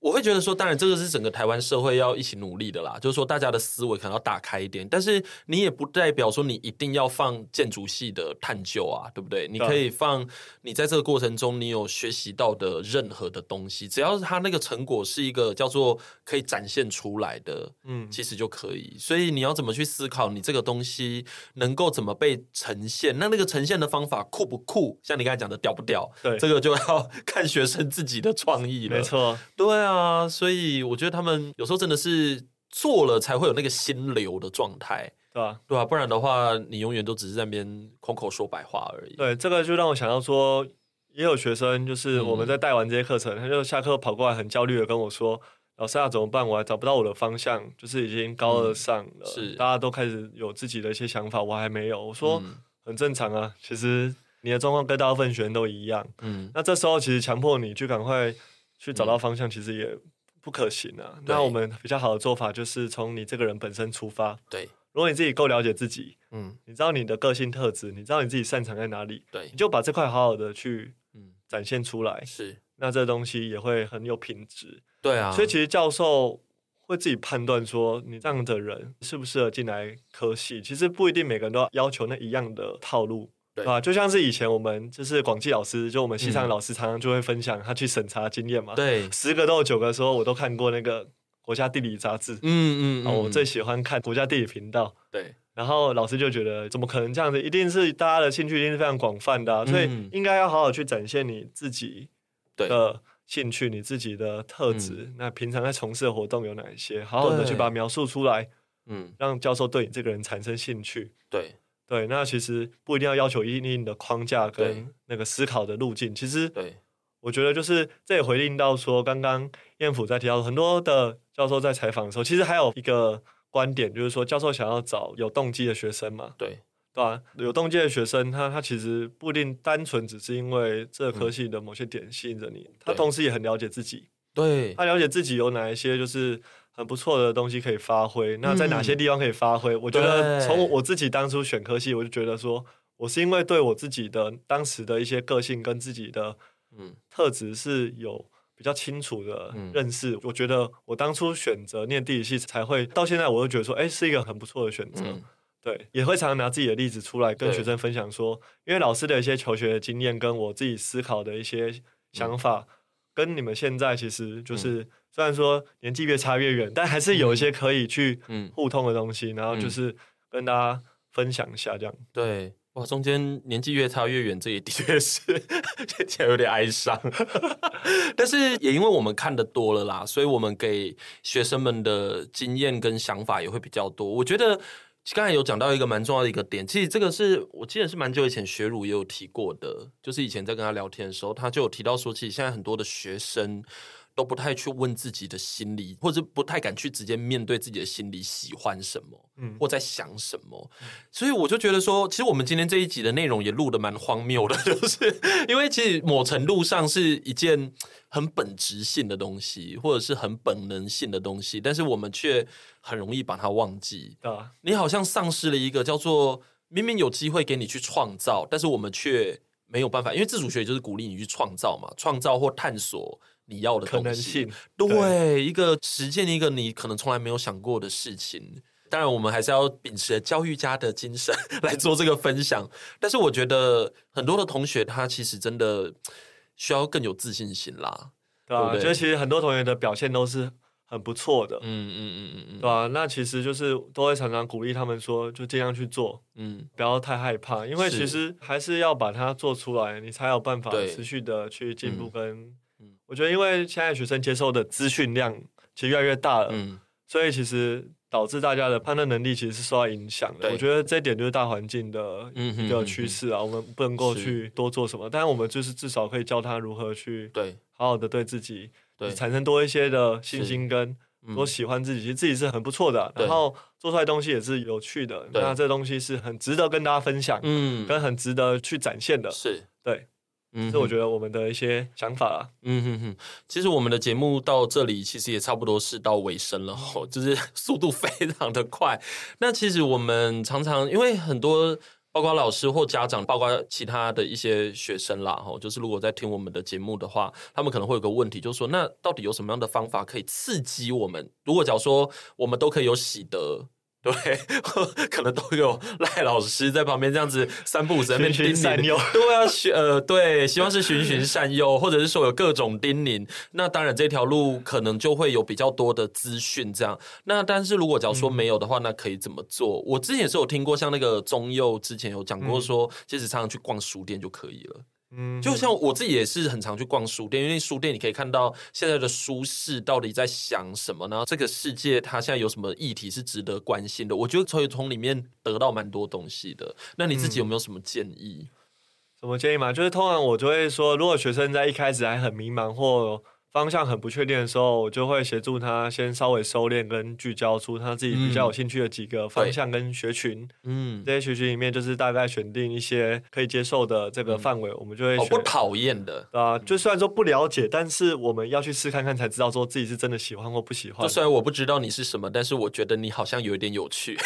我会觉得说，当然这个是整个台湾社会要一起努力的啦，就是说大家的思维可能要打开一点，但是你也不代表说你一定要放建筑系的探究啊，对不对？你可以放你在这个过程中你有学习到的任何的东西，只要是它那个成果是一个叫做可以展现出来的，嗯，其实就可以。所以你要怎么去思考你这个东西能够怎么被呈现？那那个呈现的方法酷不酷？像你刚才讲的屌不屌？对，这个就要 *laughs* 看学生自己的创意了。没错，对啊。啊，所以我觉得他们有时候真的是做了才会有那个心流的状态，对吧？对啊，不然的话，你永远都只是在那边空口说白话而已。对，这个就让我想到说，也有学生就是我们在带完这些课程，嗯、他就下课跑过来很焦虑的跟我说：“老师啊，怎么办？我还找不到我的方向，就是已经高二上了，嗯、是大家都开始有自己的一些想法，我还没有。”我说：“很正常啊，其实你的状况跟大部分学生都一样。”嗯，那这时候其实强迫你去赶快去找到方向，其实也。不可行啊！对那我们比较好的做法就是从你这个人本身出发。对，如果你自己够了解自己，嗯，你知道你的个性特质，你知道你自己擅长在哪里，对，你就把这块好好的去嗯展现出来。是，那这东西也会很有品质。对啊，所以其实教授会自己判断说，你这样的人适不适合进来科系，其实不一定每个人都要要求那一样的套路。对啊，就像是以前我们就是广济老师，就我们系上老师常常就会分享他去审查经验嘛。对，十个都有九个说我都看过那个国家地理杂志。嗯嗯，然后我最喜欢看国家地理频道。对，然后老师就觉得怎么可能这样子？一定是大家的兴趣一定是非常广泛的，所以应该要好好去展现你自己的兴趣、你自己的特质。那平常在从事的活动有哪一些？好好的去把它描述出来。嗯，让教授对你这个人产生兴趣。对。对，那其实不一定要要求一定的框架跟那个思考的路径。其实，对，我觉得就是这也回应到说，刚刚彦辅在提到很多的教授在采访的时候，其实还有一个观点，就是说教授想要找有动机的学生嘛。对，对吧？有动机的学生，他他其实不一定单纯只是因为这科系的某些点吸引着你，嗯、他同时也很了解自己。对，他了解自己有哪一些就是。很不错的东西可以发挥，那在哪些地方可以发挥？嗯、我觉得从我自己当初选科系，我就觉得说，我是因为对我自己的当时的一些个性跟自己的嗯特质是有比较清楚的认识。嗯、我觉得我当初选择念地理系才会到现在，我都觉得说，哎、欸，是一个很不错的选择。嗯、对，也会常常拿自己的例子出来跟学生分享说，因为老师的一些求学的经验跟我自己思考的一些想法，嗯、跟你们现在其实就是。嗯虽然说年纪越差越远，但还是有一些可以去互通的东西，嗯、然后就是跟大家分享一下这样。对，哇，中间年纪越差越远，这也的确是 *laughs* 听起来有点哀伤。*laughs* 但是也因为我们看的多了啦，所以我们给学生们的经验跟想法也会比较多。我觉得刚才有讲到一个蛮重要的一个点，其实这个是我记得是蛮久以前学儒也有提过的，就是以前在跟他聊天的时候，他就有提到说，其实现在很多的学生。都不太去问自己的心理，或者不太敢去直接面对自己的心理喜欢什么，嗯，或在想什么。嗯、所以我就觉得说，其实我们今天这一集的内容也录得蛮荒谬的，*laughs* 就是因为其实某程度上是一件很本质性的东西，或者是很本能性的东西，但是我们却很容易把它忘记。啊，你好像丧失了一个叫做明明有机会给你去创造，但是我们却没有办法，因为自主学就是鼓励你去创造嘛，创造或探索。你要的可能性，对，对，一个实践一个你可能从来没有想过的事情。当然，我们还是要秉持教育家的精神 *laughs* 来做这个分享。但是，我觉得很多的同学他其实真的需要更有自信心啦，对吧？就其实很多同学的表现都是很不错的，嗯嗯嗯嗯嗯，对吧？那其实就是都会常常鼓励他们说，就尽量去做，嗯，不要太害怕，因为其实还是要把它做出来，你才有办法持续的去进步跟。我觉得，因为现在学生接受的资讯量其实越来越大了，嗯，所以其实导致大家的判断能力其实是受到影响的。我觉得这一点就是大环境的一个趋势啊，我们不能够去多做什么，但是我们就是至少可以教他如何去对。好好的对自己对。产生多一些的信心跟多喜欢自己，其实自己是很不错的，然后做出来的东西也是有趣的，那这东西是很值得跟大家分享，嗯，跟很值得去展现的，是。对。嗯，这我觉得我们的一些想法啊，嗯哼哼，其实我们的节目到这里其实也差不多是到尾声了，*laughs* 就是速度非常的快。那其实我们常常因为很多包括老师或家长，包括其他的一些学生啦，哈，就是如果在听我们的节目的话，他们可能会有个问题，就是说，那到底有什么样的方法可以刺激我们？如果假如说我们都可以有喜得。对，*laughs* 可能都有赖老师在旁边这样子三不五时在那边叮咛，对啊，呃，对，希望是循循善诱，或者是说有各种叮咛。那当然这条路可能就会有比较多的资讯这样。那但是如果假如说没有的话，那可以怎么做？我之前也是有听过，像那个中佑之前有讲过说，其实常常去逛书店就可以了。嗯，就像我自己也是很常去逛书店，因为书店你可以看到现在的书市到底在想什么呢？这个世界它现在有什么议题是值得关心的？我觉得可以从里面得到蛮多东西的。那你自己有没有什么建议？嗯，什么建议吗？就是通常我就会说，如果学生在一开始还很迷茫或方向很不确定的时候，我就会协助他先稍微收敛跟聚焦出他自己比较有兴趣的几个方向跟学群。嗯，这些学群里面就是大概选定一些可以接受的这个范围，嗯、我们就会选。不讨厌的啊，就虽然说不了解，但是我们要去试看看才知道说自己是真的喜欢或不喜欢。就虽然我不知道你是什么，但是我觉得你好像有一点有趣。*laughs*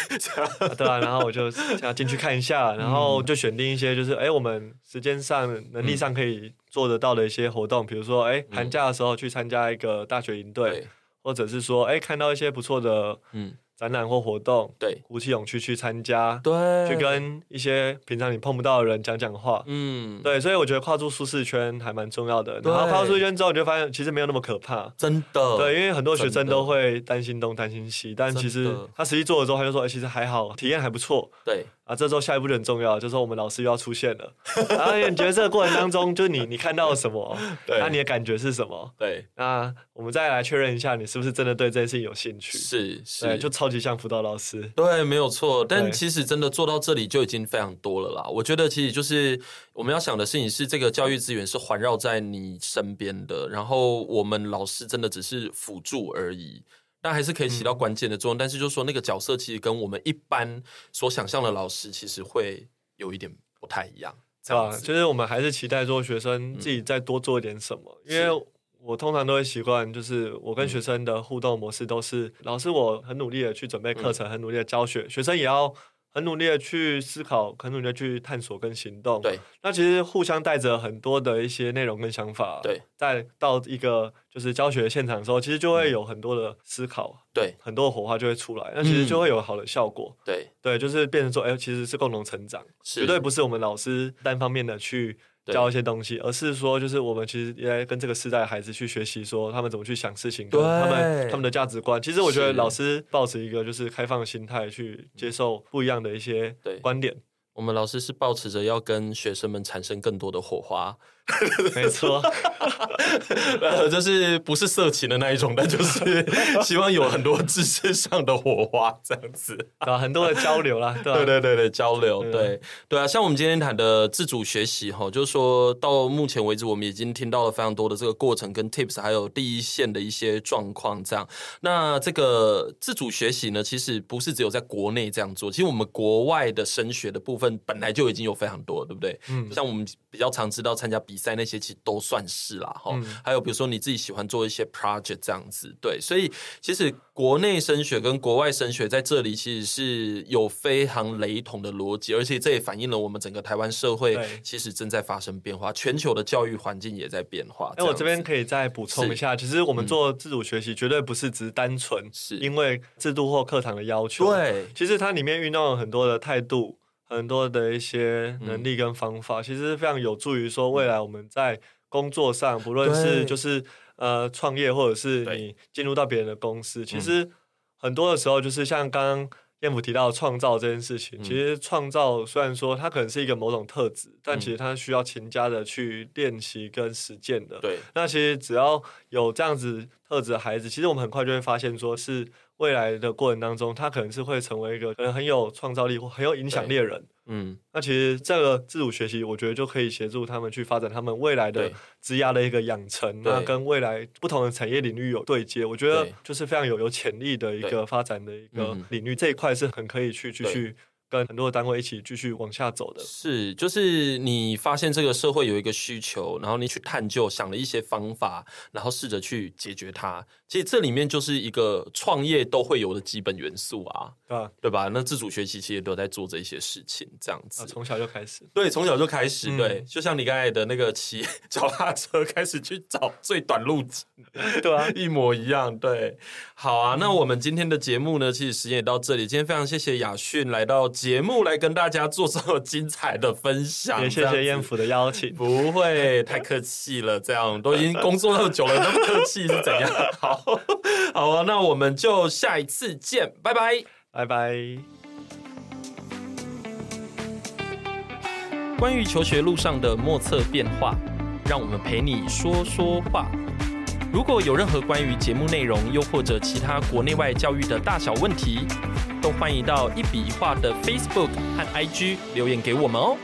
啊对啊，然后我就想要进去看一下，然后就选定一些就是哎，我们时间上能力上可以。做得到的一些活动，比如说，哎，寒假的时候去参加一个大学营队，嗯、或者是说，哎，看到一些不错的，嗯。展览或活动，对，鼓起勇气去参加，对，去跟一些平常你碰不到的人讲讲话，嗯，对，所以我觉得跨出舒适圈还蛮重要的。然后跨出舒适圈之后，你就发现其实没有那么可怕，真的。对，因为很多学生都会担心东担心西，但其实他实际做了之后，他就说，哎，其实还好，体验还不错。对，啊，这时候下一步就很重要，就是说我们老师又要出现了。然后你觉得这个过程当中，就你你看到了什么？*laughs* 对，那你的感觉是什么？对，那我们再来确认一下，你是不是真的对这件事情有兴趣？是是，就超。超级像辅导老师，对，没有错。但其实真的做到这里就已经非常多了啦。我觉得其实就是我们要想的事情是，这个教育资源是环绕在你身边的，然后我们老师真的只是辅助而已，但还是可以起到关键的作用。嗯、但是就是说那个角色其实跟我们一般所想象的老师其实会有一点不太一样，是吧？就是我们还是期待说学生自己再多做一点什么，嗯、因为。我通常都会习惯，就是我跟学生的互动模式都是，老师我很努力的去准备课程，很努力的教学，学生也要很努力的去思考，很努力的去探索跟行动。对，那其实互相带着很多的一些内容跟想法，对，在到一个就是教学现场的时候，其实就会有很多的思考，对，很多的火花就会出来，那其实就会有好的效果。对，对，就是变成说，哎，其实是共同成长，绝对不是我们老师单方面的去。教一些东西，而是说，就是我们其实也在跟这个时代的孩子去学习，说他们怎么去想事情，对他们他们的价值观。其实我觉得老师抱持一个就是开放的心态去接受不一样的一些观点。我们老师是抱持着要跟学生们产生更多的火花。没错，*laughs* 呃，就是不是色情的那一种，但就是希望有很多知识上的火花，这样子啊，很多的交流啦，对、啊、对对对对，交流，对对，啊，像我们今天谈的自主学习哈，就是说到目前为止，我们已经听到了非常多的这个过程跟 tips，还有第一线的一些状况，这样。那这个自主学习呢，其实不是只有在国内这样做，其实我们国外的升学的部分本来就已经有非常多，对不对？嗯，像我们比较常知道参加比。比赛那些其实都算是啦，哈、嗯，还有比如说你自己喜欢做一些 project 这样子，对，所以其实国内升学跟国外升学在这里其实是有非常雷同的逻辑，而且这也反映了我们整个台湾社会其实正在发生变化，全球的教育环境也在变化。那我这边可以再补充一下，其实我们做自主学习绝对不是只单纯是。因为制度或课堂的要求，对，其实它里面运用了很多的态度。很多的一些能力跟方法，嗯、其实非常有助于说未来我们在工作上，不论是就是呃创业，或者是你进入到别人的公司，其实很多的时候就是像刚刚彦甫提到创造这件事情，嗯、其实创造虽然说它可能是一个某种特质，嗯、但其实它需要勤加的去练习跟实践的。对，那其实只要有这样子特质的孩子，其实我们很快就会发现说是。未来的过程当中，他可能是会成为一个可能很有创造力或很有影响力的人。嗯，那其实这个自主学习，我觉得就可以协助他们去发展他们未来的职涯的一个养成，那跟未来不同的产业领域有对接。我觉得就是非常有有潜力的一个发展的一个领域，这一块是很可以去继续。跟很多的单位一起继续往下走的，是就是你发现这个社会有一个需求，然后你去探究，想了一些方法，然后试着去解决它。其实这里面就是一个创业都会有的基本元素啊，啊对吧？那自主学习其实都在做这些事情，这样子，从小就开始，对，从小就开始，嗯、对，就像你刚才的那个骑 *laughs* 脚踏车开始去找最短路径，*laughs* 对啊，一模一样，对。好啊，那我们今天的节目呢，其实时间也到这里。今天非常谢谢雅迅来到。节目来跟大家做这么精彩的分享，也谢谢彦甫的邀请。不会太客气了，这样都已经工作那么久了，那么客气是怎样？*laughs* *laughs* 好，好啊，那我们就下一次见，拜拜，拜拜。关于求学路上的莫测变化，让我们陪你说说话。如果有任何关于节目内容，又或者其他国内外教育的大小问题，都欢迎到一笔一画的 Facebook 和 IG 留言给我们哦。